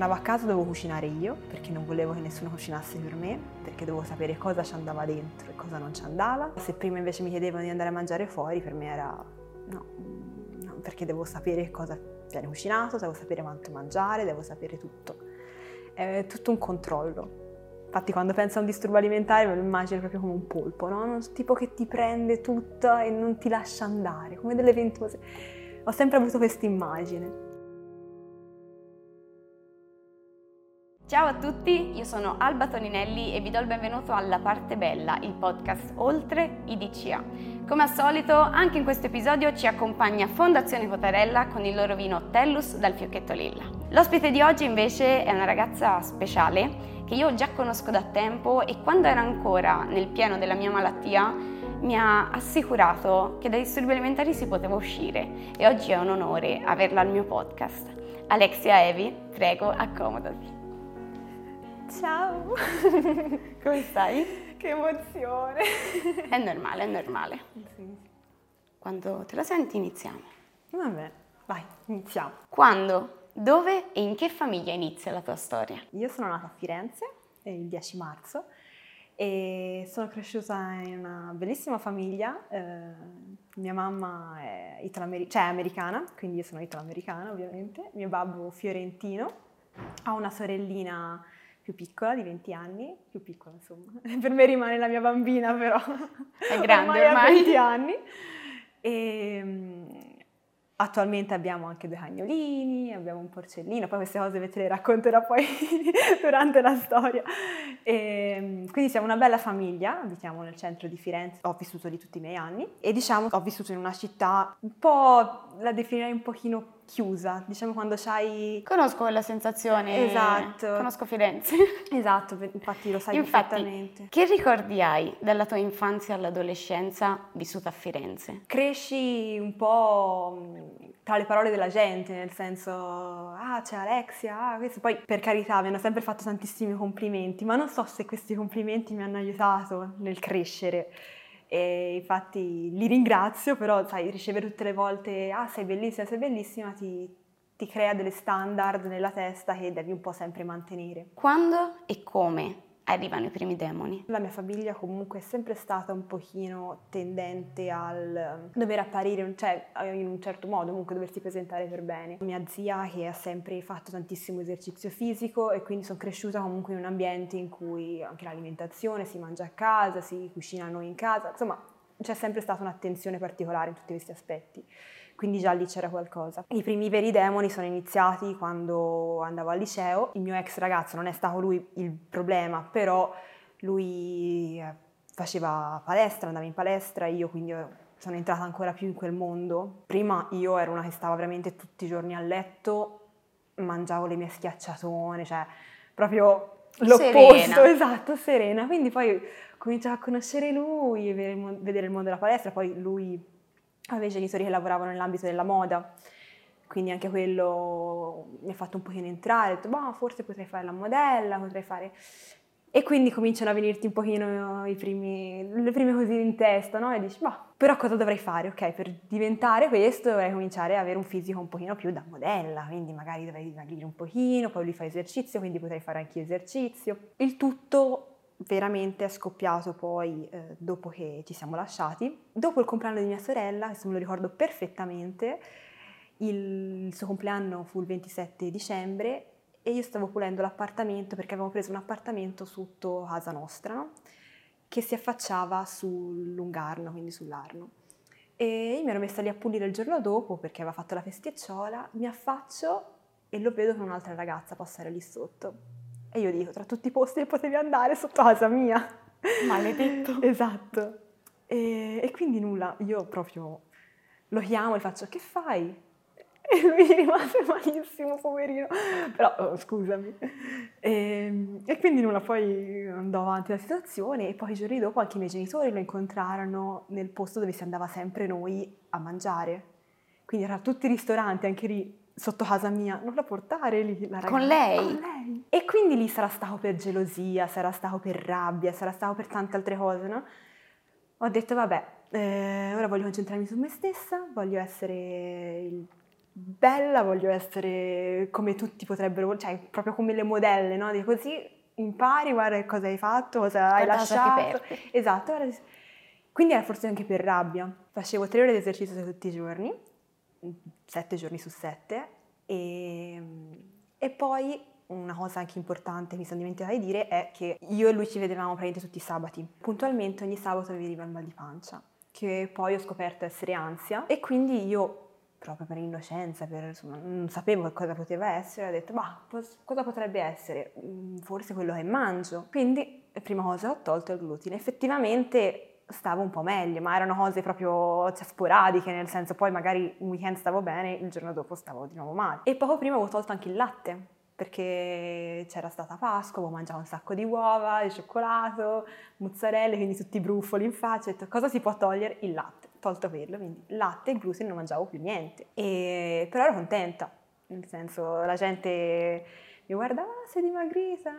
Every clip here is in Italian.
tornavo a casa dovevo cucinare io, perché non volevo che nessuno cucinasse per me, perché dovevo sapere cosa ci andava dentro e cosa non ci andava. Se prima invece mi chiedevano di andare a mangiare fuori, per me era no, no perché devo sapere cosa viene cucinato, devo sapere quanto mangiare, devo sapere tutto. È tutto un controllo. Infatti quando penso a un disturbo alimentare me lo immagino proprio come un polpo, no? Un tipo che ti prende tutto e non ti lascia andare, come delle ventose. Ho sempre avuto questa immagine. Ciao a tutti, io sono Alba Toninelli e vi do il benvenuto alla Parte Bella, il podcast Oltre i DCA. Come al solito, anche in questo episodio ci accompagna Fondazione Cotarella con il loro vino Tellus dal Fiocchetto Lilla. L'ospite di oggi invece è una ragazza speciale che io già conosco da tempo e quando era ancora nel pieno della mia malattia mi ha assicurato che dai disturbi alimentari si poteva uscire e oggi è un onore averla al mio podcast. Alexia Evi, prego, accomodati. Ciao! Come stai? Che emozione! È normale, è normale. Sì. Quando te la senti iniziamo. Vabbè, vai, iniziamo. Quando, dove e in che famiglia inizia la tua storia? Io sono nata a Firenze il 10 marzo e sono cresciuta in una bellissima famiglia. Eh, mia mamma è, italo-ameri- cioè, è americana, quindi io sono italo-americana ovviamente. Mio babbo fiorentino. Ho una sorellina più piccola di 20 anni, più piccola insomma, per me rimane la mia bambina però, è grande ormai, ormai. ha 20 anni. E, um, attualmente abbiamo anche due cagnolini, abbiamo un porcellino, poi queste cose ve te le racconterò poi durante la storia. E, quindi siamo una bella famiglia, abitiamo nel centro di Firenze, ho vissuto lì tutti i miei anni e diciamo ho vissuto in una città un po', la definirei un pochino chiusa, diciamo quando c'hai... Conosco quella sensazione. Esatto. Conosco Firenze. Esatto, infatti lo sai infatti, perfettamente. Che ricordi hai dalla tua infanzia all'adolescenza vissuta a Firenze? Cresci un po' tra le parole della gente, nel senso, ah c'è Alexia, ah questo. Poi per carità mi hanno sempre fatto tantissimi complimenti, ma non so se questi complimenti mi hanno aiutato nel crescere e infatti li ringrazio, però sai, ricevere tutte le volte, ah sei bellissima, sei bellissima, ti, ti crea delle standard nella testa che devi un po' sempre mantenere. Quando e come arrivano i primi demoni? La mia famiglia comunque è sempre stata un pochino tendente al dover apparire cioè, in un certo modo, comunque doversi presentare per bene. Mia zia che ha sempre fatto tantissimo esercizio fisico e quindi sono cresciuta comunque in un ambiente in cui anche l'alimentazione si mangia a casa, si cucina noi in casa, insomma c'è sempre stata un'attenzione particolare in tutti questi aspetti quindi già lì c'era qualcosa. I primi veri demoni sono iniziati quando andavo al liceo, il mio ex ragazzo non è stato lui il problema, però lui eh, faceva palestra, andava in palestra, io quindi sono entrata ancora più in quel mondo. Prima io ero una che stava veramente tutti i giorni a letto, mangiavo le mie schiacciatone, cioè proprio l'opposto, serena. esatto, serena. Quindi poi cominciavo a conoscere lui, vedere il mondo della palestra, poi lui aveva i genitori che lavoravano nell'ambito della moda, quindi anche quello mi ha fatto un pochino entrare, ho detto, boh, forse potrei fare la modella, potrei fare... E quindi cominciano a venirti un pochino primi, le prime cose in testa, no? E dici, boh, però cosa dovrei fare? Ok, per diventare questo dovrei cominciare ad avere un fisico un pochino più da modella, quindi magari dovrei dimagrire un pochino, poi lui fa esercizio, quindi potrei fare anche io esercizio. Il tutto veramente è scoppiato poi eh, dopo che ci siamo lasciati. Dopo il compleanno di mia sorella, questo me lo ricordo perfettamente, il, suo compleanno fu il 27 dicembre e io stavo pulendo l'appartamento perché avevamo preso un appartamento sotto casa nostra, no? che si affacciava sul Lungarno, quindi sull'Arno. E io mi ero messa lì a pulire il giorno dopo perché aveva fatto la festicciola, mi affaccio e lo vedo che un'altra ragazza passare lì sotto e io dico, tra tutti i posti che potevi andare sotto casa mia. Maledetto. esatto. E, e, quindi nulla, io proprio lo chiamo e faccio, che fai? E lui rimase malissimo, poverino. Però, oh, scusami. E, e, quindi nulla, poi andò avanti la situazione e poi i giorni dopo anche i miei genitori lo incontrarono nel posto dove si andava sempre noi a mangiare. Quindi erano tutti i ristoranti, anche lì sotto casa mia, non la portare lì la ragazza. Con lei? Con lei. E quindi lì sarà stato per gelosia, sarà stato per rabbia, sarà stato per tante altre cose, no? Ho detto, vabbè, eh, ora voglio concentrarmi su me stessa, voglio essere bella, voglio essere come tutti potrebbero, cioè proprio come le modelle, no? Di così impari, guarda cosa hai fatto, cosa hai lasciato. Esatto, quindi era forse anche per rabbia. Facevo tre ore di esercizio tutti i giorni, sette giorni su sette, e, e poi una cosa anche importante mi sono dimenticata di dire è che io e lui ci vedevamo praticamente tutti i sabati. Puntualmente ogni sabato mi veniva il mal di pancia, che poi ho scoperto essere ansia e quindi io proprio per innocenza, per, insomma, non sapevo cosa poteva essere, ho detto, ma cosa potrebbe essere? Mm, forse quello che mangio. Quindi, prima cosa, ho tolto il glutine. Effettivamente stavo un po' meglio, ma erano cose proprio cioè, sporadiche, nel senso poi magari un weekend stavo bene, il giorno dopo stavo di nuovo male. E poco prima avevo tolto anche il latte, perché c'era stata Pasqua, avevo mangiato un sacco di uova, di cioccolato, mozzarelle, quindi tutti i brufoli in faccia, ho detto cosa si può togliere? Il latte, tolto quello, quindi latte e glutine non mangiavo più niente, e, però ero contenta, nel senso la gente mi guarda, ah, sei dimagrita,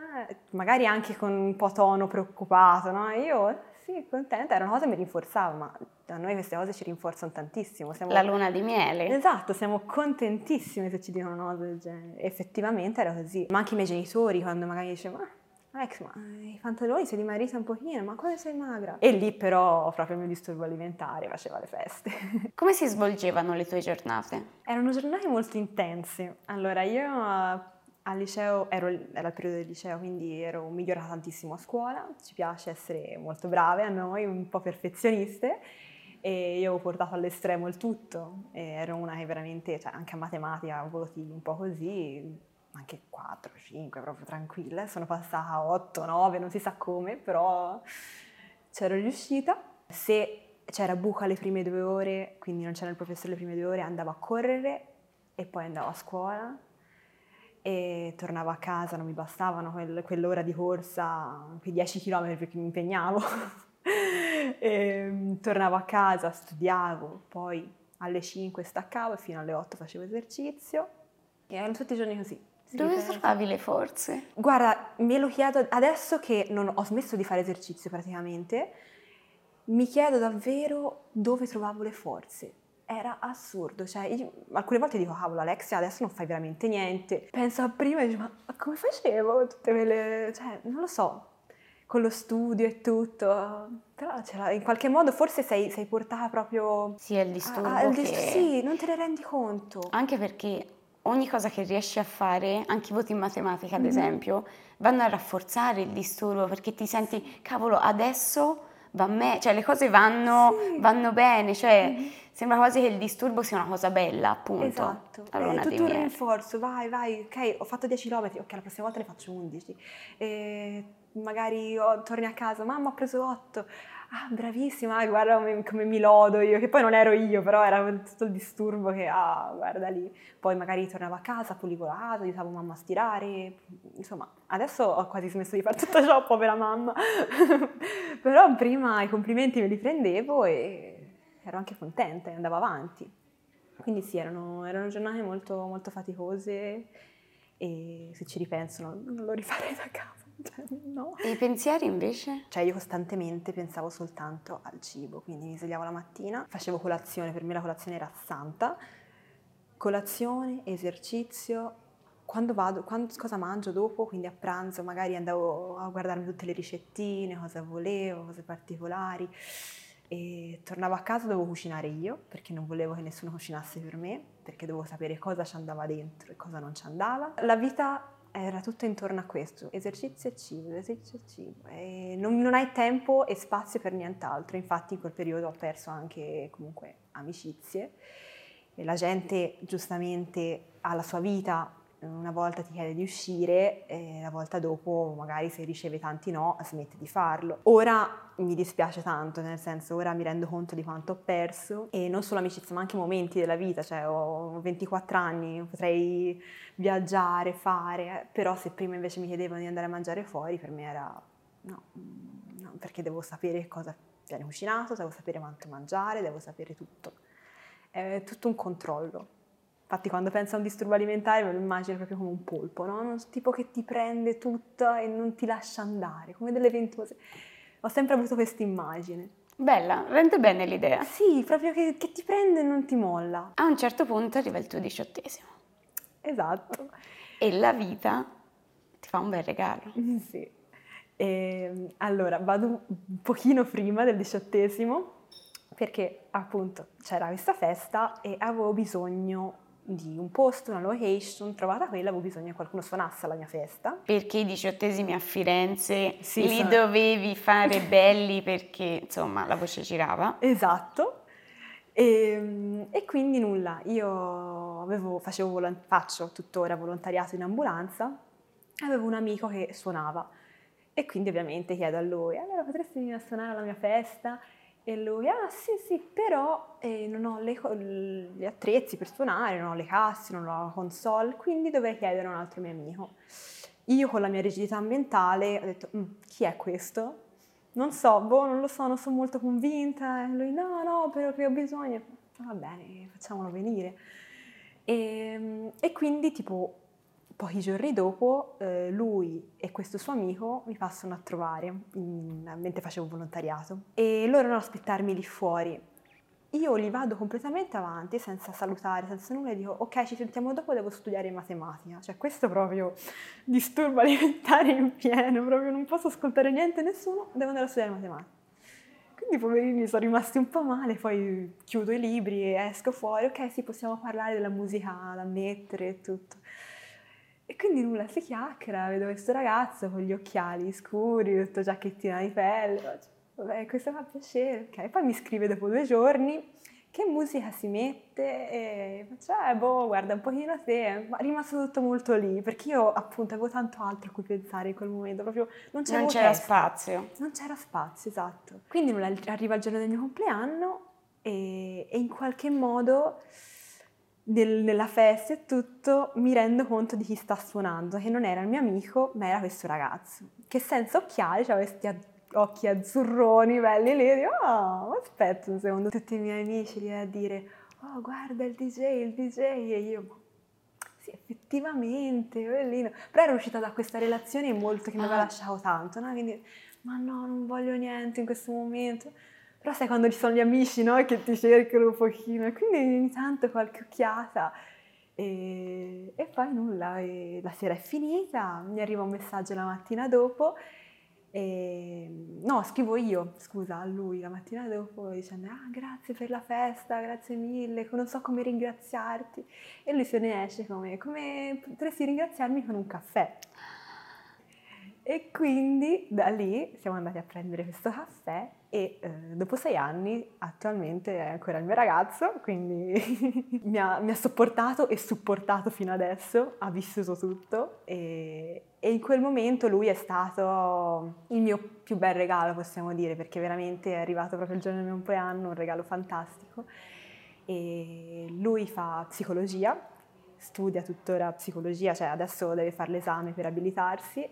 magari anche con un po' tono preoccupato, no? E io sì, contenta, era una cosa che mi rinforzava, ma a noi queste cose ci rinforzano tantissimo. Siamo... La luna di miele. Esatto, siamo contentissime se ci dicono una cosa del genere. Effettivamente era così. Ma anche i miei genitori quando magari dicevano, ma Alex, ma i pantaloni sei dimagrita un pochino, ma come sei magra? E lì però proprio il mio disturbo alimentare faceva le feste. Come si svolgevano le tue giornate? Erano giornate molto intense. Allora io al liceo, ero, era il periodo del liceo, quindi ero migliorata tantissimo a scuola, ci piace essere molto brave a noi, un po' perfezioniste. E io ho portato all'estremo il tutto, e ero una che veramente, cioè anche a matematica, voti un po' così, anche 4, 5, proprio tranquilla, sono passata a 8, 9, non si sa come, però c'ero riuscita. Se c'era buca le prime due ore, quindi non c'era il professore le prime due ore, andavo a correre e poi andavo a scuola e tornavo a casa, non mi bastavano quel, quell'ora di corsa, quei 10 km perché mi impegnavo. e, ehm, tornavo a casa, studiavo, poi alle 5 staccavo e fino alle 8 facevo esercizio e erano tutti i giorni così. Dove trovavi le forze? Guarda, me lo chiedo adesso che non ho smesso di fare esercizio praticamente, mi chiedo davvero dove trovavo le forze era assurdo, cioè io, alcune volte dico cavolo Alexia adesso non fai veramente niente, penso a prima e dico ma come facevo tutte quelle, cioè non lo so, con lo studio e tutto, però in qualche modo forse sei, sei portata proprio... Sì, il disturbo a, che... Sì, non te ne rendi conto. Anche perché ogni cosa che riesci a fare, anche i voti in matematica ad mm-hmm. esempio, vanno a rafforzare il disturbo perché ti senti, cavolo, adesso va me, cioè le cose vanno, sì. vanno bene, cioè mm-hmm. sembra quasi che il disturbo sia una cosa bella, appunto. Esatto, è tutto un rinforzo, vai, vai, ok, ho fatto 10 km, ok, la prossima volta ne faccio 11. E magari oh, torni a casa, mamma ho preso 8 ah bravissima, guarda come, come, mi lodo io, che poi non ero io, però era tutto il disturbo che, ah guarda lì, poi magari tornavo a casa, pulivo la casa, aiutavo mamma a stirare, insomma adesso ho quasi smesso di fare tutto ciò, povera mamma, però prima i complimenti me li prendevo e ero anche contenta e andavo avanti, quindi sì, erano, erano giornate molto, molto faticose e se ci ripenso non lo rifarei da capo. No. E i pensieri invece? Cioè io costantemente pensavo soltanto al cibo, quindi mi svegliavo la mattina, facevo colazione, per me la colazione era santa, colazione, esercizio, quando vado, quando, cosa mangio dopo, quindi a pranzo magari andavo a guardarmi tutte le ricettine, cosa volevo, cose particolari e tornavo a casa dovevo cucinare io perché non volevo che nessuno cucinasse per me, perché dovevo sapere cosa ci andava dentro e cosa non ci andava. La vita era tutto intorno a questo, esercizio e cibo, esercizio e cibo. E non, non, hai tempo e spazio per nient'altro, infatti in quel periodo ho perso anche comunque amicizie e la gente giustamente ha la sua vita, una volta ti chiede di uscire e la volta dopo magari se riceve tanti no smette di farlo. Ora mi dispiace tanto, nel senso ora mi rendo conto di quanto ho perso e non solo amicizia ma anche momenti della vita, cioè ho 24 anni, potrei viaggiare, fare, però se prima invece mi chiedevano di andare a mangiare fuori per me era no, no perché devo sapere cosa viene cucinato, devo sapere quanto mangiare, devo sapere tutto. È tutto un controllo. Infatti quando penso a un disturbo alimentare me lo immagino proprio come un polpo, no? Un tipo che ti prende tutto e non ti lascia andare, come delle ventose. Ho sempre avuto questa immagine. Bella, rende bene l'idea. Sì, proprio che, che ti prende e non ti molla. A un certo punto arriva il tuo diciottesimo. Esatto. E la vita ti fa un bel regalo. Sì. E, ehm, allora, vado un pochino prima del diciottesimo perché appunto c'era questa festa e avevo bisogno di un posto, una location, trovata quella, avevo bisogno che qualcuno suonasse alla mia festa. Perché i diciottesimi a Firenze Sì, li sono- dovevi fare belli perché insomma la voce girava. Esatto. E, e quindi nulla, io avevo, facevo, faccio tuttora volontariato in ambulanza, avevo un amico che suonava e quindi ovviamente chiedo a lui, allora potresti venire a suonare alla mia festa? E lui, ah sì sì, però eh, non ho le gli attrezzi per suonare, non ho le casse, non ho la console, quindi dovrei chiedere a un altro mio amico. Io con la mia rigidità ambientale ho detto, "Mm, chi è questo? Non so, boh, non lo so, non sono molto convinta. E lui, no, no, però che ho bisogno. Va bene, facciamolo venire. E, e quindi, tipo, pochi giorni dopo, eh, lui e questo suo amico mi passano a trovare in- mentre facevo volontariato. E loro non aspettarmi lì fuori. Io li vado completamente avanti senza salutare, senza nulla e dico ok ci sentiamo dopo, devo studiare matematica. Cioè questo proprio disturbo alimentare in pieno, proprio non posso ascoltare niente, nessuno, devo andare a studiare matematica. Quindi poverini sono rimasti un po' male, poi chiudo i libri e esco fuori, ok sì possiamo parlare della musica da mettere e tutto. E quindi nulla, si chiacchiera, vedo questo ragazzo con gli occhiali scuri, tutto giacchettina di pelle, vabbè questo fa piacere, ok. Poi mi scrive dopo due giorni che musica si mette e faccio, eh boh, guarda un pochino te, ma è rimasto tutto molto lì, perché io appunto avevo tanto altro a cui pensare in quel momento, proprio non c'era Non c'era testa. spazio. Non c'era spazio, esatto. Quindi nulla, arriva il giorno del mio compleanno e, e in qualche modo nel- nella festa e tutto mi rendo conto di chi sta suonando, che non era il mio amico, ma era questo ragazzo, che senza occhiali aveva questi occhi azzurroni belli lì, e dico, oh, aspetta un secondo, tutti i miei amici lì a dire, oh guarda il DJ, il DJ, e io... Sì, effettivamente, bellino. Però ero uscita da questa relazione molto che mi aveva Ah. lasciato tanto, no? Quindi, ma no, non voglio niente in questo momento. Però sai quando ci sono gli amici, no? Che ti cercano un pochino. E quindi ogni tanto qualche occhiata. E, e poi nulla, e la sera è finita, mi arriva un messaggio la mattina dopo. E, no, scrivo io, scusa, a lui la mattina dopo dicendo ah grazie per la festa, grazie mille, non so come ringraziarti. E lui se ne esce come, come potresti ringraziarmi con un caffè. E quindi da lì siamo andati a prendere questo caffè e eh, dopo sei anni attualmente è ancora il mio ragazzo, quindi mi, ha, mi ha sopportato e supportato fino adesso, ha vissuto tutto e, e in quel momento lui è stato il mio più bel regalo possiamo dire perché veramente è arrivato proprio il giorno del mio compleanno, un regalo fantastico. E lui fa psicologia, studia tuttora psicologia, cioè adesso deve fare l'esame per abilitarsi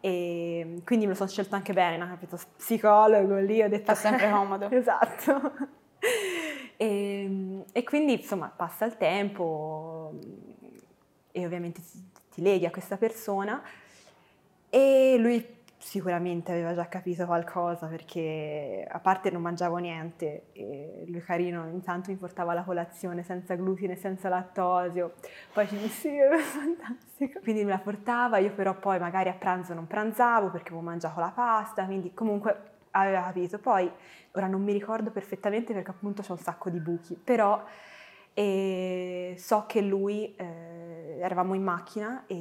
e quindi me lo sono scelto anche bene, no? capito? Psicologo lì, ho detto... Fa sempre comodo. esatto. E, e quindi insomma passa il tempo e ovviamente ti, ti leghi a questa persona e lui sicuramente aveva già capito qualcosa perché a parte non mangiavo niente e lui carino intanto mi portava la colazione senza glutine, senza lattosio, poi ci dissi è fantastico, quindi me la portava, io però poi magari a pranzo non pranzavo perché avevo mangiato la pasta, quindi comunque aveva capito, poi ora non mi ricordo perfettamente perché appunto c'è un sacco di buchi, però e so che lui, eh, eravamo in macchina e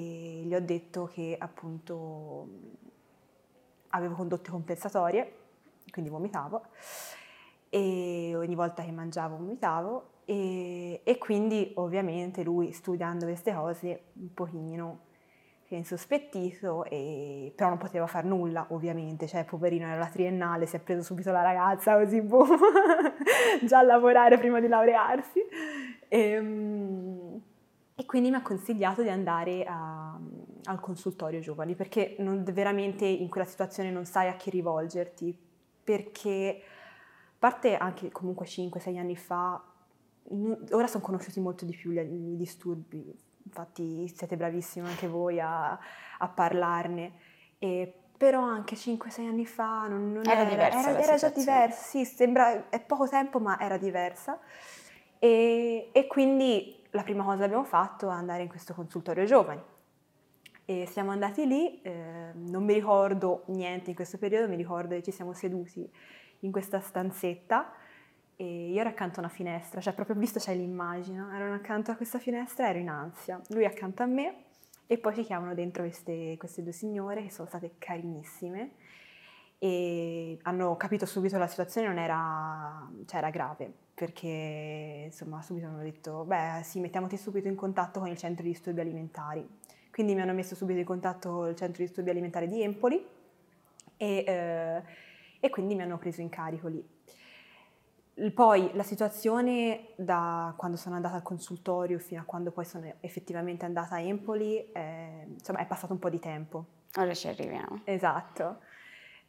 gli ho detto che appunto avevo condotte compensatorie, quindi vomitavo e ogni volta che mangiavo vomitavo e, e quindi ovviamente lui studiando queste cose un pochino si è insospettito, e, però non poteva fare nulla ovviamente, cioè poverino era la triennale, si è preso subito la ragazza così boom, già a lavorare prima di laurearsi. E, mm, e quindi mi ha consigliato di andare a- al consultorio giovani perché non- veramente in quella situazione non sai a chi rivolgerti perché a parte anche comunque 5-6 anni fa n- ora sono conosciuti molto di più gli, i disturbi infatti siete bravissimi anche voi a, a parlarne e però anche 5-6 anni fa non, non Era era, diversa era, era già diversa, sì, sembra, è poco tempo ma era diversa. E, e quindi la prima cosa che abbiamo fatto è andare in questo consultorio giovani. E siamo andati lì, eh, non mi ricordo niente in questo periodo, mi ricordo che ci siamo seduti in questa stanzetta e io ero accanto a una finestra, cioè proprio visto c'è l'immagine, ero accanto a questa finestra, ero in ansia, lui accanto a me e poi ci chiamano dentro queste, queste due signore che sono state carinissime e hanno capito subito la situazione non era, cioè era grave perché insomma subito hanno detto beh sì mettiamoti subito in contatto con il centro di disturbi alimentari quindi mi hanno messo subito in contatto con il centro di disturbi alimentari di Empoli e, eh, e quindi mi hanno preso in carico lì. Poi la situazione da quando sono andata al consultorio fino a quando poi sono effettivamente andata a Empoli, eh, insomma è passato un po' di tempo. Ora ci arriviamo. Esatto.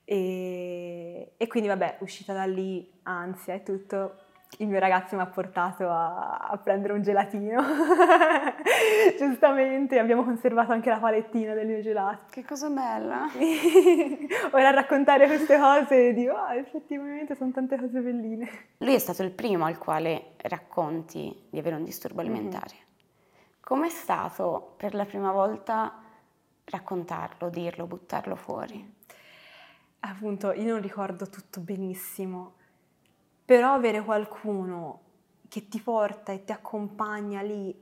E, e quindi vabbè, uscita da lì, ansia e tutto, il mio ragazzo mi ha portato a, a prendere un gelatino. Giustamente, abbiamo conservato anche la palettina del mio gelato. Che cosa bella. Ora a raccontare queste cose dico, ah, effettivamente sono tante cose belline. Lui è stato il primo al quale racconti di avere un disturbo alimentare. Com'è stato per la prima volta raccontarlo, dirlo, buttarlo fuori? Appunto, io non ricordo tutto benissimo, però avere qualcuno che ti porta e ti accompagna lì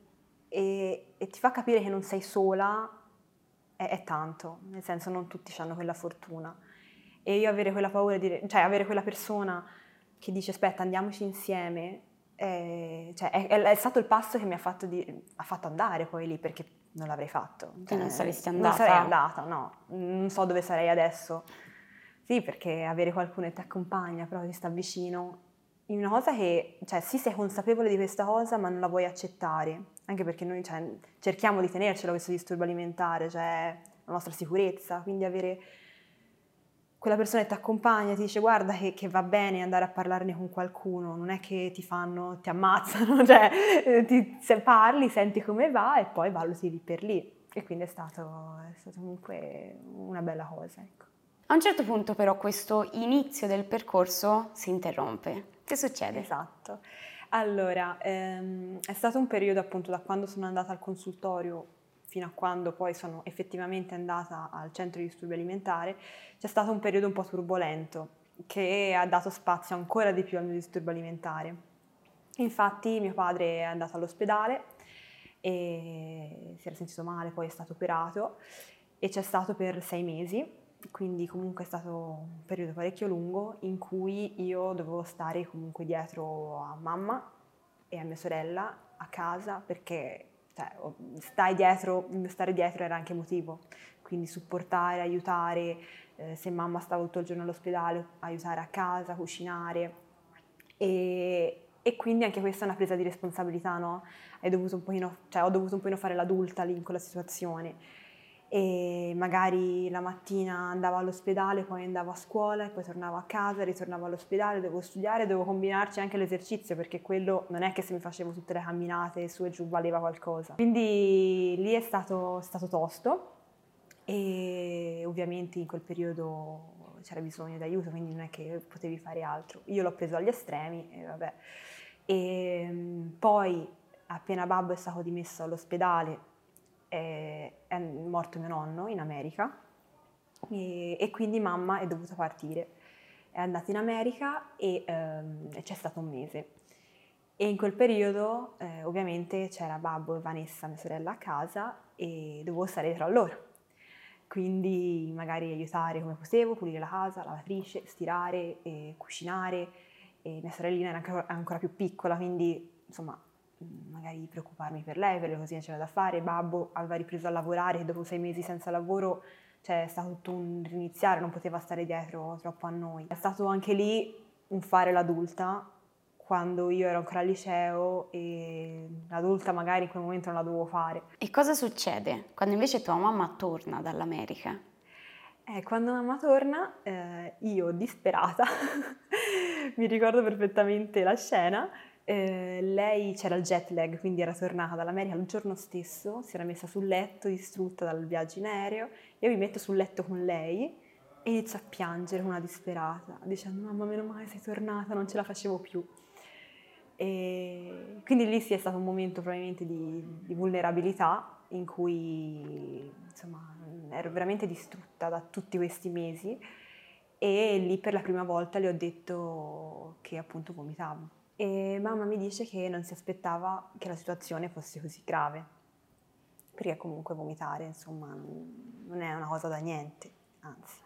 e, e ti fa capire che non sei sola è, è tanto, nel senso non tutti hanno quella fortuna. E io avere quella paura di cioè avere quella persona che dice aspetta andiamoci insieme, è, cioè, è, è stato il passo che mi ha fatto, di, ha fatto andare poi lì perché non l'avrei fatto. Che non Cioè, saresti Non andata? sarei andata, no, non so dove sarei adesso. Sì, perché avere qualcuno che ti accompagna, però ti sta vicino, in una cosa che, cioè sì sei consapevole di questa cosa ma non la vuoi accettare, anche perché noi cioè, cerchiamo di tenercelo questo disturbo alimentare, cioè la nostra sicurezza, quindi avere quella persona che ti accompagna ti dice guarda che, che va bene andare a parlarne con qualcuno, non è che ti fanno, ti ammazzano, cioè eh, ti, se parli, senti come va e poi valuti lì per lì. E quindi è stato, è stato comunque una bella cosa, ecco. A un certo punto però questo inizio del percorso si interrompe. Che succede? Esatto. Allora, ehm, è stato un periodo appunto da quando sono andata al consultorio fino a quando poi sono effettivamente andata al centro di disturbi alimentare, c'è stato un periodo un po' turbolento che ha dato spazio ancora di più al mio disturbo alimentare. Infatti mio padre è andato all'ospedale e si era sentito male, poi è stato operato e c'è stato per sei mesi, quindi comunque è stato un periodo parecchio lungo in cui io dovevo stare comunque dietro a mamma e a mia sorella a casa perché cioè, dietro, stare dietro era anche emotivo, quindi supportare, aiutare, eh, se mamma stava tutto il giorno all'ospedale, aiutare a casa, cucinare. E, e quindi anche questa è una presa di responsabilità, no? Dovuto pochino, cioè, ho dovuto un pochino fare l'adulta lì in quella situazione e magari la mattina andavo all'ospedale, poi andavo a scuola e poi tornavo a casa, ritornavo all'ospedale, dovevo studiare, dovevo combinarci anche l'esercizio perché quello non è che se mi facevo tutte le camminate su e giù valeva qualcosa. Quindi lì è stato, stato tosto e ovviamente in quel periodo c'era bisogno di aiuto, quindi non è che potevi fare altro. Io l'ho preso agli estremi e vabbè. E mm, poi appena babbo è stato dimesso all'ospedale è, è morto mio nonno in America e, e quindi mamma è dovuta partire. È andata in America e, ehm, c'è stato un mese. E in quel periodo eh, ovviamente c'era babbo e Vanessa, mia sorella, a casa e dovevo stare dietro a loro. Quindi magari aiutare come potevo, pulire la casa, lavatrice, stirare, e cucinare. E mia sorellina era ancora più piccola, quindi insomma magari preoccuparmi per lei, per le cosine c'era da fare, babbo aveva ripreso a lavorare, dopo sei mesi senza lavoro cioè, è stato tutto un riniziare, non poteva stare dietro troppo a noi. È stato anche lì un fare l'adulta, quando io ero ancora al liceo e l'adulta magari in quel momento non la dovevo fare. E cosa succede quando invece tua mamma torna dall'America? Eh, quando mamma torna, eh, io disperata, mi ricordo perfettamente la scena, eh, lei c'era il jet lag, quindi era tornata dall'America il giorno stesso, si era messa sul letto distrutta dal viaggio in aereo, io mi metto sul letto con lei e inizio a piangere una disperata, dicendo mamma meno male sei tornata, non ce la facevo più. E quindi lì sì è stato un momento probabilmente di, di vulnerabilità in cui insomma, ero veramente distrutta da tutti questi mesi e lì per la prima volta le ho detto che appunto vomitavo. E mamma mi dice che non si aspettava che la situazione fosse così grave, perché comunque vomitare insomma non è una cosa da niente, anzi.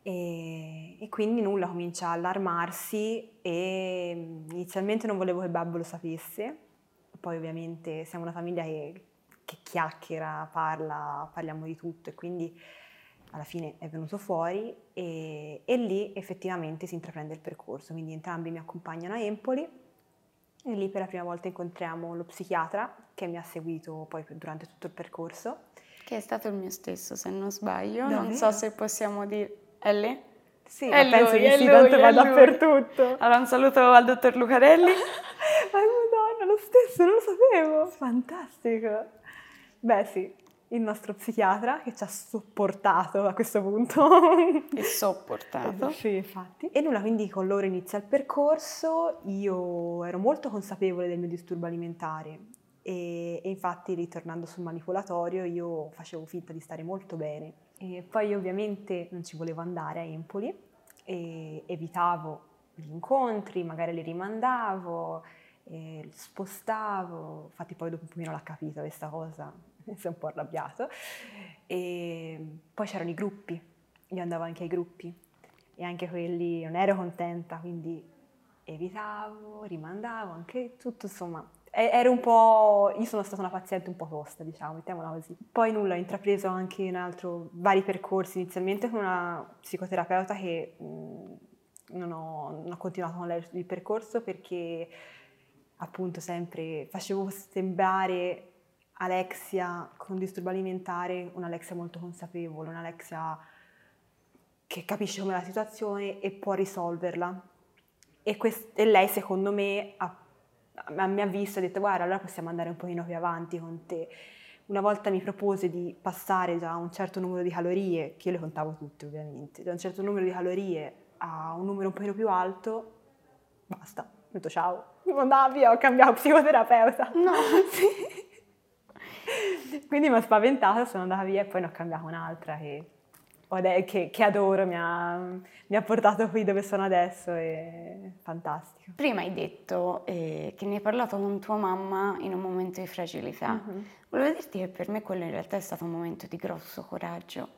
E, e, quindi nulla comincia a allarmarsi e inizialmente non volevo che Babbo lo sapesse, poi ovviamente siamo una famiglia che, che chiacchiera, parla, parliamo di tutto e quindi alla fine è venuto fuori e, e, lì effettivamente si intraprende il percorso, quindi entrambi mi accompagnano a Empoli e lì per la prima volta incontriamo lo psichiatra che mi ha seguito poi durante tutto il percorso. Che è stato il mio stesso se non sbaglio, Davvero? non so se possiamo dire... È lì? Sì, è penso lui, che sì, lui, tanto va dappertutto. Allora un saluto al dottor Lucarelli. Ma madonna, lo stesso, non lo sapevo. Fantastico. Beh sì, il nostro psichiatra che ci ha sopportato a questo punto. E sopportato. sì, infatti. E nulla, quindi con loro inizia il percorso, io ero molto consapevole del mio disturbo alimentare e, e infatti ritornando sul manipolatorio io facevo finta di stare molto bene. E poi ovviamente non ci volevo andare a Empoli e evitavo gli incontri, magari li rimandavo, spostavo, infatti poi dopo un pochino l'ha capito questa cosa, si è un po' arrabbiato. E poi c'erano i gruppi, io andavo anche ai gruppi e anche quelli non ero contenta, quindi evitavo, rimandavo, anche tutto insomma. Ero un po', io sono stata una paziente un po' tosta, diciamo, mettiamola così. Poi nulla, ho intrapreso anche un altro, vari percorsi, inizialmente con una psicoterapeuta che mh, non, ho, non ho continuato con lei il percorso perché appunto sempre facevo sembrare Alexia con disturbo alimentare, un'Alexia molto consapevole, un'Alexia che capisce come la situazione e può risolverla. E, quest- e lei secondo me ha, a, mi ha visto e ha detto guarda allora possiamo andare un pochino più avanti con te. Una volta mi propose di passare da un certo numero di calorie, che io le contavo tutte ovviamente, da un certo numero di calorie a un numero un pochino più alto, basta, ho detto ciao, non andava via, ho cambiato psicoterapeuta. No, sì. Quindi mi ha spaventata, sono andata via e poi ne ho cambiato un'altra che, che, che adoro, mi ha, mi ha, portato qui dove sono adesso, è fantastico. Prima hai detto eh, che ne hai parlato con tua mamma in un momento di fragilità. Mm-hmm. Volevo dirti che per me quello in realtà è stato un momento di grosso coraggio,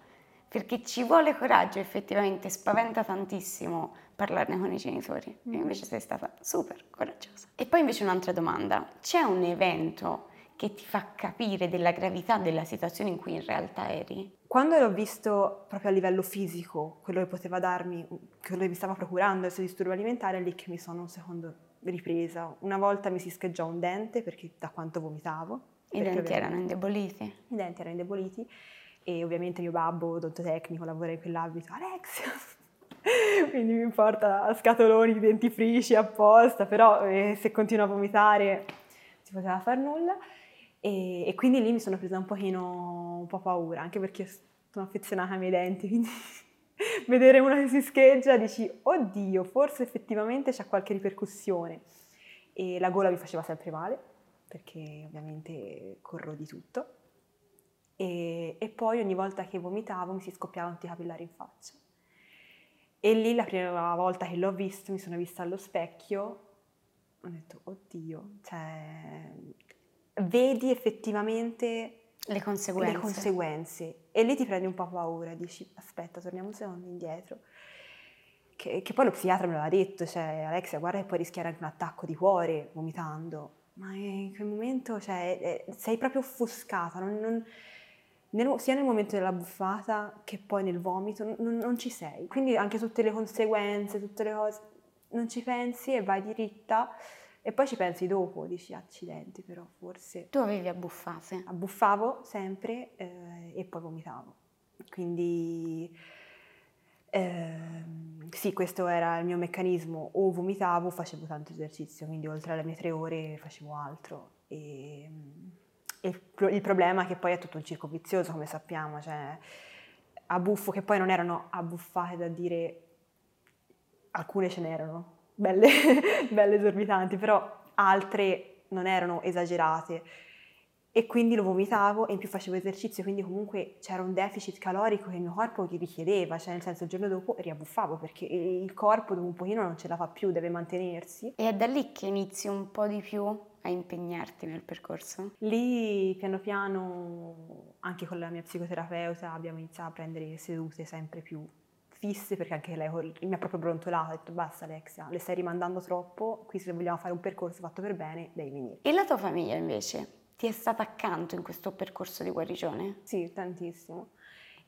perché ci vuole coraggio effettivamente, spaventa tantissimo parlarne con i genitori, mm-hmm. e invece sei stata super coraggiosa. E poi invece un'altra domanda, c'è un evento che ti fa capire della gravità della situazione in cui in realtà eri? Quando l'ho visto proprio a livello fisico, quello che poteva darmi, quello che mi stava procurando il suo disturbo alimentare, è lì che mi sono un secondo ripresa. Una volta mi si scheggiò un dente perché da quanto vomitavo. I denti erano indeboliti? I denti erano indeboliti e ovviamente mio babbo, odontotecnico, lavora in quell'ambito. Alexia! Quindi mi porta a scatoloni di dentifrici apposta, però eh, se continuo a vomitare si poteva far nulla. E, e, quindi lì mi sono presa un pochino, un po' paura, anche perché sono affezionata ai miei denti, quindi vedere una che si scheggia dici, oddio, forse effettivamente c'è qualche ripercussione. E la gola mi faceva sempre male, perché ovviamente corro di tutto. E, e poi ogni volta che vomitavo mi si scoppiavano tutti i capillari in faccia. E lì la prima volta che l'ho visto, mi sono vista allo specchio, ho detto, oddio, cioè vedi effettivamente le conseguenze. le conseguenze. E lì ti prendi un po' paura, dici aspetta, torniamo un secondo indietro. Che, che poi lo psichiatra me l'aveva detto, cioè Alexia guarda che puoi rischiare anche un attacco di cuore vomitando, ma in quel momento cioè, sei proprio offuscata, non, non, nel, sia nel momento della buffata che poi nel vomito, non, non ci sei. Quindi anche tutte le conseguenze, tutte le cose, non ci pensi e vai diritta e poi ci pensi dopo, dici accidenti però forse... Tu avevi abbuffate? Abbuffavo sempre eh, e poi vomitavo. Quindi eh, sì, questo era il mio meccanismo. O vomitavo o facevo tanto esercizio, quindi oltre alle mie tre ore facevo altro. E, e il problema è che poi è tutto un circo vizioso, come sappiamo. Cioè, a buffo, che poi non erano abbuffate da dire, alcune ce n'erano, belle, belle esorbitanti, però altre non erano esagerate e quindi lo vomitavo e in più facevo esercizio, quindi comunque c'era un deficit calorico che il mio corpo richiedeva, cioè nel senso il giorno dopo riabbuffavo perché il corpo dopo un pochino non ce la fa più, deve mantenersi. E è da lì che inizi un po' di più a impegnarti nel percorso? Lì piano piano, anche con la mia psicoterapeuta, abbiamo iniziato a prendere sedute sempre più fisse perché anche lei mi ha proprio brontolato, ha detto basta Alexia, le stai rimandando troppo, qui se vogliamo fare un percorso fatto per bene devi venire. E la tua famiglia invece? Ti è stata accanto in questo percorso di guarigione? Sì, tantissimo.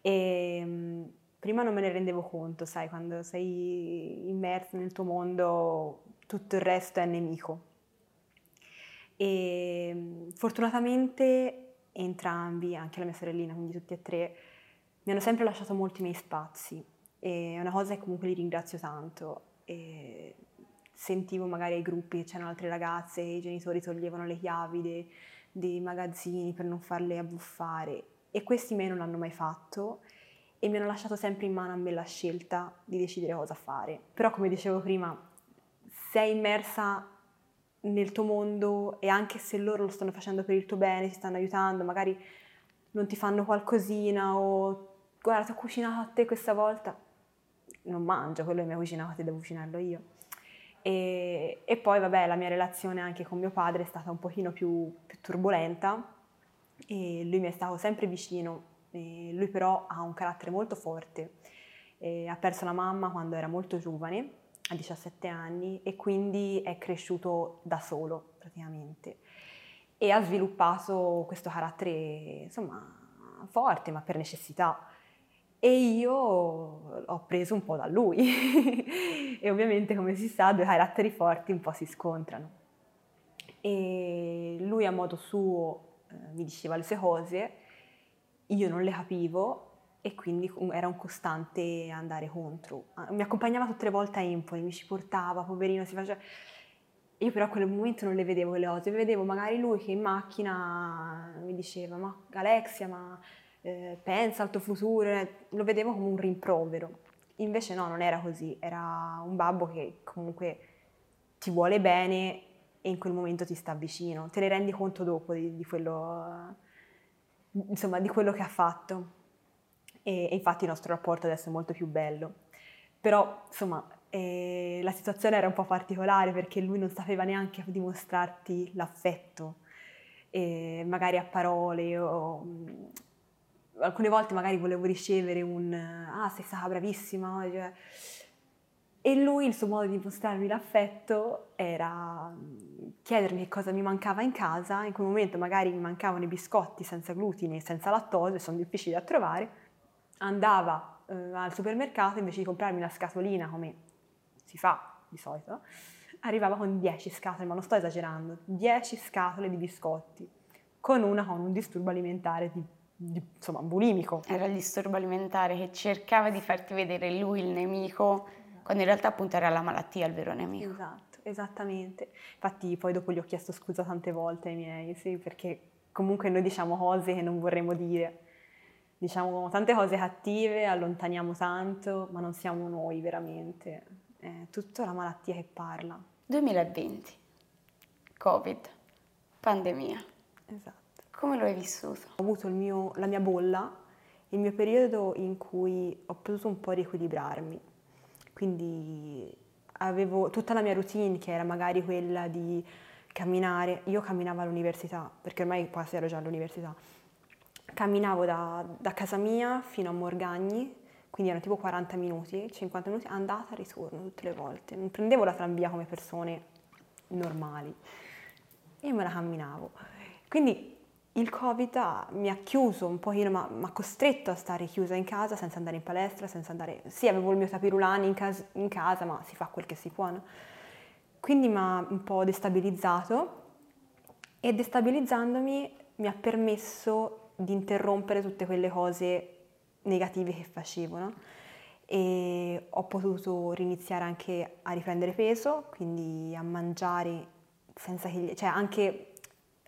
E, ehm, prima non me ne rendevo conto, sai, quando sei immerso nel tuo mondo tutto il resto è nemico e ehm, fortunatamente entrambi, anche la mia sorellina, quindi tutti e tre, mi hanno sempre lasciato molti miei spazi e è una cosa che comunque li ringrazio tanto. E sentivo magari ai gruppi che c'erano altre ragazze i genitori toglievano le chiavi dei, dei magazzini per non farle abbuffare e questi me non l'hanno mai fatto e mi hanno lasciato sempre in mano a me la scelta di decidere cosa fare. Però come dicevo prima, sei immersa nel tuo mondo e anche se loro lo stanno facendo per il tuo bene, ti stanno aiutando, magari non ti fanno qualcosina o guarda ti ho cucinato a te questa volta, non mangio, quello che mi ha cucinato devo cucinarlo io. E, e, poi vabbè la mia relazione anche con mio padre è stata un pochino più, più turbolenta e lui mi è stato sempre vicino, lui però ha un carattere molto forte, e ha perso la mamma quando era molto giovane a 17 anni e quindi è cresciuto da solo praticamente. E ha sviluppato questo carattere insomma forte ma per necessità e io ho preso un po' da lui e ovviamente come si sa due caratteri forti un po' si scontrano e lui a modo suo eh, mi diceva le sue cose io non le capivo e quindi era un costante andare contro. Mi accompagnava tutte le volte a Empoli, mi ci portava, poverino, si faceva... Io però a quel momento non le vedevo quelle cose, vedevo magari lui che in macchina mi diceva ma Alexia, ma eh, pensa al tuo futuro, lo vedevo come un rimprovero. Invece no, non era così, era un babbo che comunque ti vuole bene e in quel momento ti sta vicino, te ne rendi conto dopo di, di quello, insomma, di quello che ha fatto e, e infatti il nostro rapporto adesso è molto più bello. Però, insomma, eh, la situazione era un po' particolare perché lui non sapeva neanche dimostrarti l'affetto, eh, magari a parole o alcune volte magari volevo ricevere un ah sei stata bravissima cioè, e lui il suo modo di dimostrarmi l'affetto era mm, chiedermi che cosa mi mancava in casa. In quel momento magari mi mancavano i biscotti senza glutine senza lattosio sono difficili da trovare. Andava eh, al supermercato invece di comprarmi una scatolina come si fa di solito, arrivava con 10 scatole, ma non sto esagerando, 10 scatole di biscotti, con una con un disturbo alimentare di, di, insomma bulimico. Era il disturbo alimentare che cercava di farti vedere lui il nemico, quando in realtà appunto era la malattia il vero nemico. Esatto, esattamente. Infatti poi dopo gli ho chiesto scusa tante volte ai miei, sì, perché comunque noi diciamo cose che non vorremmo dire diciamo tante cose cattive, allontaniamo tanto, ma non siamo noi veramente. È tutta la malattia che parla. 2020, Covid, pandemia. Esatto. Come lo hai vissuto? Ho avuto mio, la mia bolla, il mio periodo in cui ho potuto un po' riequilibrarmi. Quindi avevo tutta la mia routine che era magari quella di camminare. Io camminavo all'università, perché ormai quasi ero già all'università camminavo da, da, casa mia fino a Morgagni, quindi erano tipo 40 minuti, 50 minuti, andata e ritorno tutte le volte. Non prendevo la tranvia come persone normali, io me la camminavo. Quindi il Covid ha, mi ha chiuso un pochino, ma mi ha costretto a stare chiusa in casa senza andare in palestra, senza andare... Sì, avevo il mio tapirulani in, cas- in casa, ma si fa quel che si può, no? Quindi mi ha un po' destabilizzato e destabilizzandomi mi ha permesso di interrompere tutte quelle cose negative che facevo, no? E ho potuto riniziare anche a riprendere peso, quindi a mangiare senza che... cioè anche...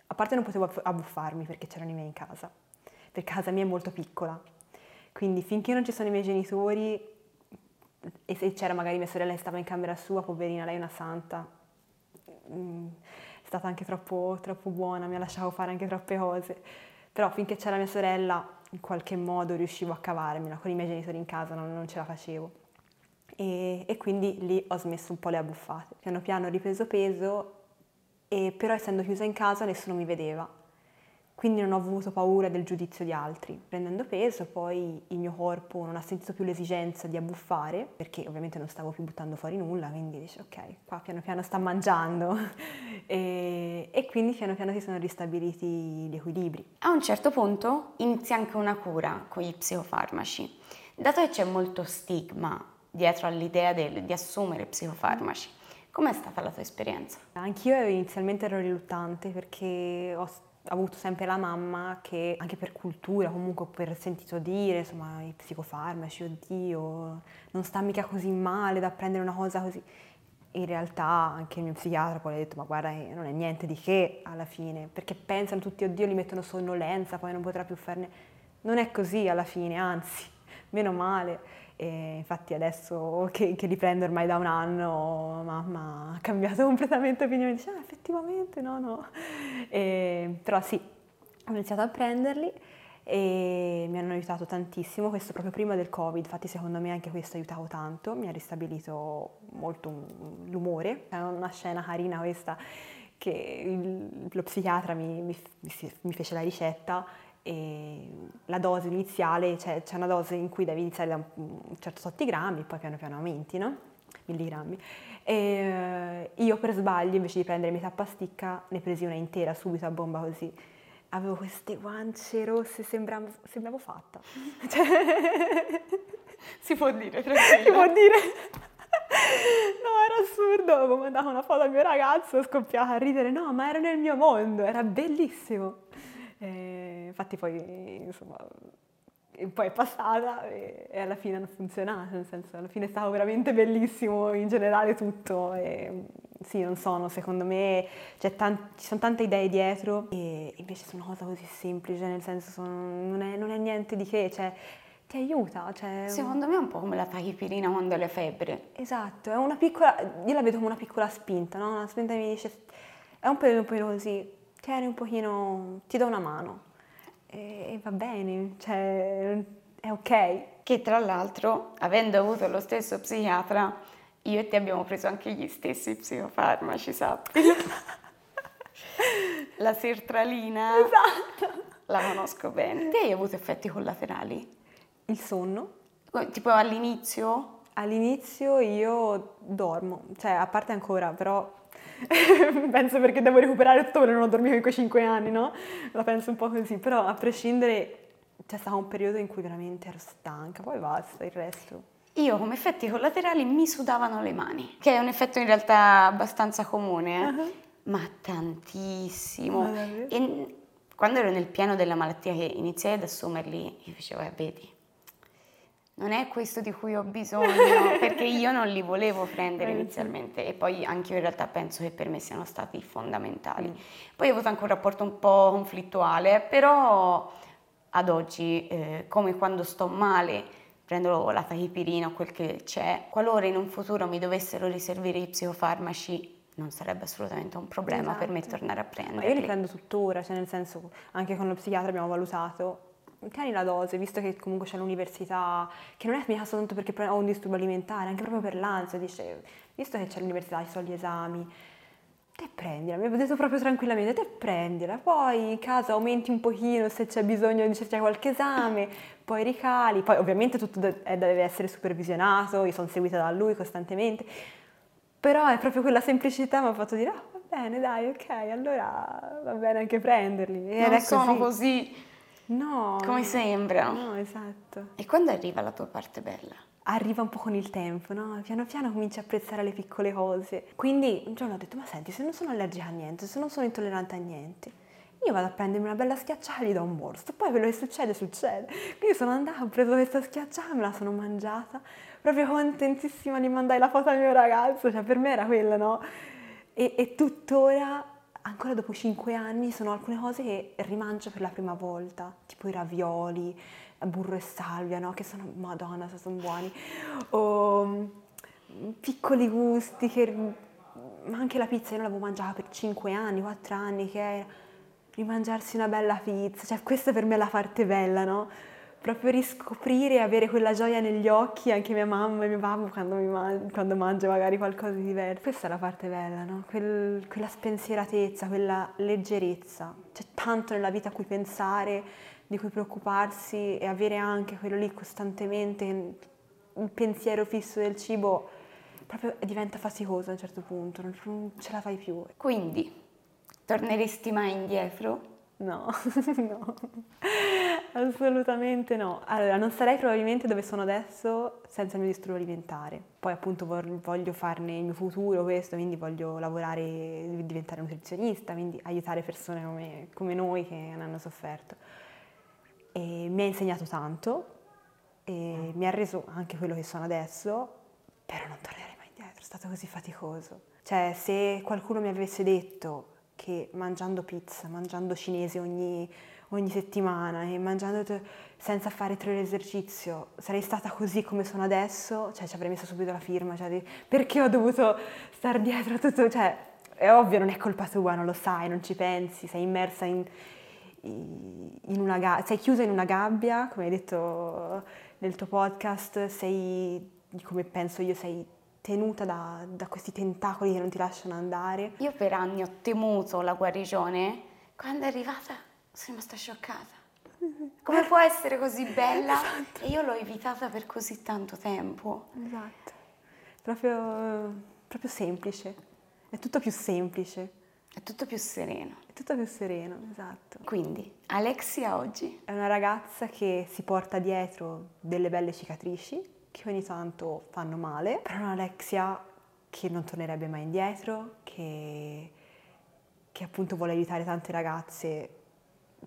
a parte non potevo abbuffarmi perché c'erano i miei in casa, perché casa mia è molto piccola, Quindi finché non ci sono i miei genitori e se c'era magari mia sorella che stava in camera sua, poverina, lei è una santa, mm, è stata anche troppo, troppo buona, mi lasciavo fare anche troppe cose. Però finché c'era mia sorella, in qualche modo riuscivo a cavarmela, con i miei genitori in casa non, non ce la facevo. E, e, quindi lì ho smesso un po' le abbuffate. Piano piano ho ripreso peso, e però essendo chiusa in casa nessuno mi vedeva quindi non ho avuto paura del giudizio di altri. Prendendo peso poi il mio corpo non ha sentito più l'esigenza di abbuffare, perché ovviamente non stavo più buttando fuori nulla, quindi dice ok, qua piano piano sta mangiando e, e quindi piano piano si sono ristabiliti gli equilibri. A un certo punto inizia anche una cura con gli psicofarmaci. Dato che c'è molto stigma dietro all'idea del, di assumere psicofarmaci, Com'è stata la tua esperienza? Anch'io inizialmente ero riluttante perché ho avuto sempre la mamma che anche per cultura, comunque per sentito dire, insomma, i psicofarmaci, oddio, non sta mica così male da prendere una cosa così. In realtà anche il mio psichiatra poi ha detto ma guarda eh, non è niente di che alla fine, perché pensano tutti oddio li mettono sonnolenza, poi non potrà più farne. Non è così alla fine, anzi, meno male. E infatti adesso che, che li prendo ormai da un anno, mamma ha cambiato completamente opinione, dice ah, effettivamente no, no. E, però sì, ho iniziato a prenderli e mi hanno aiutato tantissimo, questo proprio prima del Covid, infatti secondo me anche questo ha aiutato tanto, mi ha ristabilito molto l'umore, è una scena carina questa che il, lo psichiatra mi, mi, mi fece la ricetta e la dose iniziale, cioè c'è una dose in cui devi iniziare da un certo tot grammi, poi piano piano aumenti, no? Milligrammi. E eh, io per sbaglio, invece di prendere metà pasticca, ne presi una intera subito a bomba così. Avevo queste guance rosse, sembravo, sembravo fatta. Cioè... si può dire, tranquillo. Si può dire. No, era assurdo, avevo mandato una foto al mio ragazzo, scoppiava a ridere, no, ma era nel mio mondo, era bellissimo. E infatti poi, insomma, poi è passata e, e, alla fine hanno funzionato, nel senso alla fine è stato veramente bellissimo in generale tutto e sì, non sono, secondo me tan- ci sono tante idee dietro e invece sono una cosa così semplice, nel senso sono, non, è, non, è, niente di che, cioè ti aiuta. Cioè... Secondo me è un po' come la tachipirina quando hai le febbre. Esatto, è una piccola, io la vedo come una piccola spinta, no? Una spinta che mi dice, è un periodo un così, tieni un pochino, ti do una mano e, e va bene, cioè è ok. Che tra l'altro, avendo avuto lo stesso psichiatra, io e te abbiamo preso anche gli stessi psicofarmaci, sappi. la sertralina. Esatto. La conosco bene. Te hai avuto effetti collaterali? Il sonno. Tipo all'inizio? All'inizio io dormo, cioè a parte ancora, però penso perché devo recuperare tutto perché non ho dormito in quei cinque anni, no? La penso un po' così, però a prescindere c'è stato un periodo in cui veramente ero stanca, poi basta, il resto. Io come effetti collaterali mi sudavano le mani, che è un effetto in realtà abbastanza comune, eh? uh-huh. ma tantissimo. Uh-huh. E quando ero nel piano della malattia che iniziai ad assumerli, io dicevo, eh, vedi, non è questo di cui ho bisogno, perché io non li volevo prendere inizialmente e poi anche io in realtà penso che per me siano stati fondamentali. Mm. Poi ho avuto anche un rapporto un po' conflittuale, però ad oggi, eh, come quando sto male, prendo la tachipirina o quel che c'è, qualora in un futuro mi dovessero riservire i psicofarmaci non sarebbe assolutamente un problema esatto. per me esatto. tornare a prenderli. Ma io li prendo tuttora, cioè nel senso anche con lo psichiatra abbiamo valutato tieni la dose, visto che comunque c'è l'università, che non è mica soltanto perché ho un disturbo alimentare, anche proprio per l'ansia, dice, visto che c'è l'università, ci sono gli esami, te prendila, mi avevo detto proprio tranquillamente, te prendila, poi in caso aumenti un pochino se c'è bisogno di cercare qualche esame, poi ricali, poi ovviamente tutto deve essere supervisionato, io sono seguita da lui costantemente, però è proprio quella semplicità mi ha fatto dire, ah va bene dai, ok, allora va bene anche prenderli. Ed non sono così No. Come sembra. No, esatto. E quando arriva la tua parte bella? Arriva un po' con il tempo, no? Piano piano cominci a apprezzare le piccole cose. Quindi un giorno ho detto, ma senti, se non sono allergica a niente, se non sono intollerante a niente, io vado a prendermi una bella schiacciata e gli do un morso. Poi quello che succede, succede. Quindi sono andata, ho preso questa schiacciata, me la sono mangiata, proprio contentissima, gli mandai la foto al mio ragazzo, cioè per me era quella, no? E, e tuttora ancora dopo cinque anni sono alcune cose che rimangio per la prima volta, tipo i ravioli, burro e salvia, no? Che sono, madonna, sono buoni. O mm, piccoli gusti che... Ma anche la pizza io non l'avevo mangiata per cinque anni, quattro anni, che era rimangiarsi una bella pizza. Cioè, questa per me è la parte bella, no? Proprio riscoprire e avere quella gioia negli occhi anche mia mamma e mio papà quando, man- quando mangio magari qualcosa di diverso. Questa è la parte bella, no? Quel, quella spensieratezza, quella leggerezza. C'è tanto nella vita a cui pensare, di cui preoccuparsi e avere anche quello lì costantemente, il pensiero fisso del cibo, proprio diventa faticoso a un certo punto, non ce la fai più. Quindi, torneresti mai indietro? No, no, assolutamente no. Allora, non sarei probabilmente dove sono adesso senza il mio disturbo alimentare. Poi appunto voglio farne il mio futuro questo, quindi voglio lavorare, diventare nutrizionista, quindi aiutare persone come, come noi che ne hanno sofferto. E mi ha insegnato tanto e mi ha reso anche quello che sono adesso, però non tornerei mai indietro, è stato così faticoso. Cioè, se qualcuno mi avesse detto che mangiando pizza, mangiando cinese ogni, ogni settimana e mangiando t- senza fare tre ore esercizio, sarei stata così come sono adesso, cioè ci avrei messo subito la firma, cioè di, perché ho dovuto star dietro a tutto, cioè è ovvio, non è colpa tua, non lo sai, non ci pensi, sei immersa in, in una gabbia, sei chiusa in una gabbia, come hai detto nel tuo podcast, sei, come penso io, sei tenuta da, da, questi tentacoli che non ti lasciano andare. Io per anni ho temuto la guarigione, quando è arrivata sono rimasta scioccata. Come può essere così bella? Esatto. E io l'ho evitata per così tanto tempo. Esatto, proprio, proprio semplice, è tutto più semplice. È tutto più sereno. È tutto più sereno, esatto. Quindi, Alexia oggi? È una ragazza che si porta dietro delle belle cicatrici, che ogni tanto fanno male, però un'Alexia che non tornerebbe mai indietro, che, che appunto vuole aiutare tante ragazze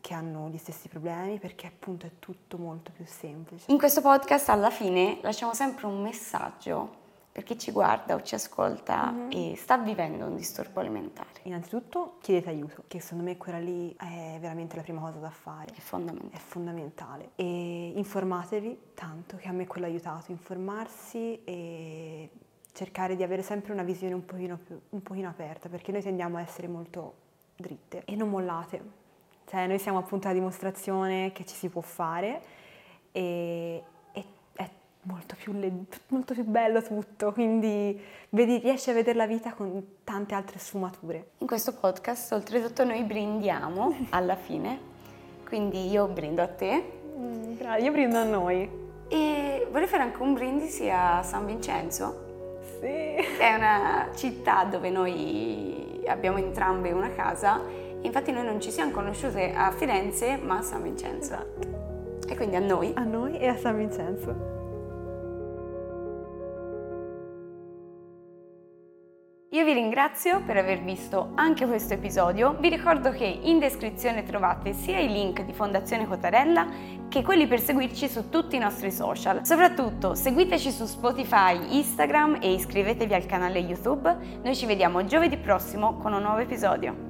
che hanno gli stessi problemi perché appunto è tutto molto più semplice. In questo podcast alla fine lasciamo sempre un messaggio per chi ci guarda o ci ascolta mm-hmm. e sta vivendo un disturbo alimentare. Innanzitutto chiedete aiuto, che secondo me quella lì è veramente la prima cosa da fare. È fondamentale. È fondamentale. E informatevi tanto, che a me quello ha aiutato, informarsi e cercare di avere sempre una visione un pochino, più, un pochino aperta, perché noi tendiamo a essere molto dritte e non mollate. Cioè noi siamo appunto la dimostrazione che ci si può fare e, molto più, molto più bello tutto, quindi vedi, riesci a vedere la vita con tante altre sfumature. In questo podcast oltretutto noi brindiamo alla fine, quindi io brindo a te. Mm, io brindo a noi. E vorrei fare anche un brindisi a San Vincenzo. Sì. È una città dove noi abbiamo entrambe una casa. Infatti noi non ci siamo conosciute a Firenze, ma a San Vincenzo. Esatto. E quindi a noi. A noi e a San Vincenzo. Io vi ringrazio per aver visto anche questo episodio, vi ricordo che in descrizione trovate sia i link di Fondazione Cotarella che quelli per seguirci su tutti i nostri social. Soprattutto seguiteci su Spotify, Instagram e iscrivetevi al canale YouTube. Noi ci vediamo giovedì prossimo con un nuovo episodio.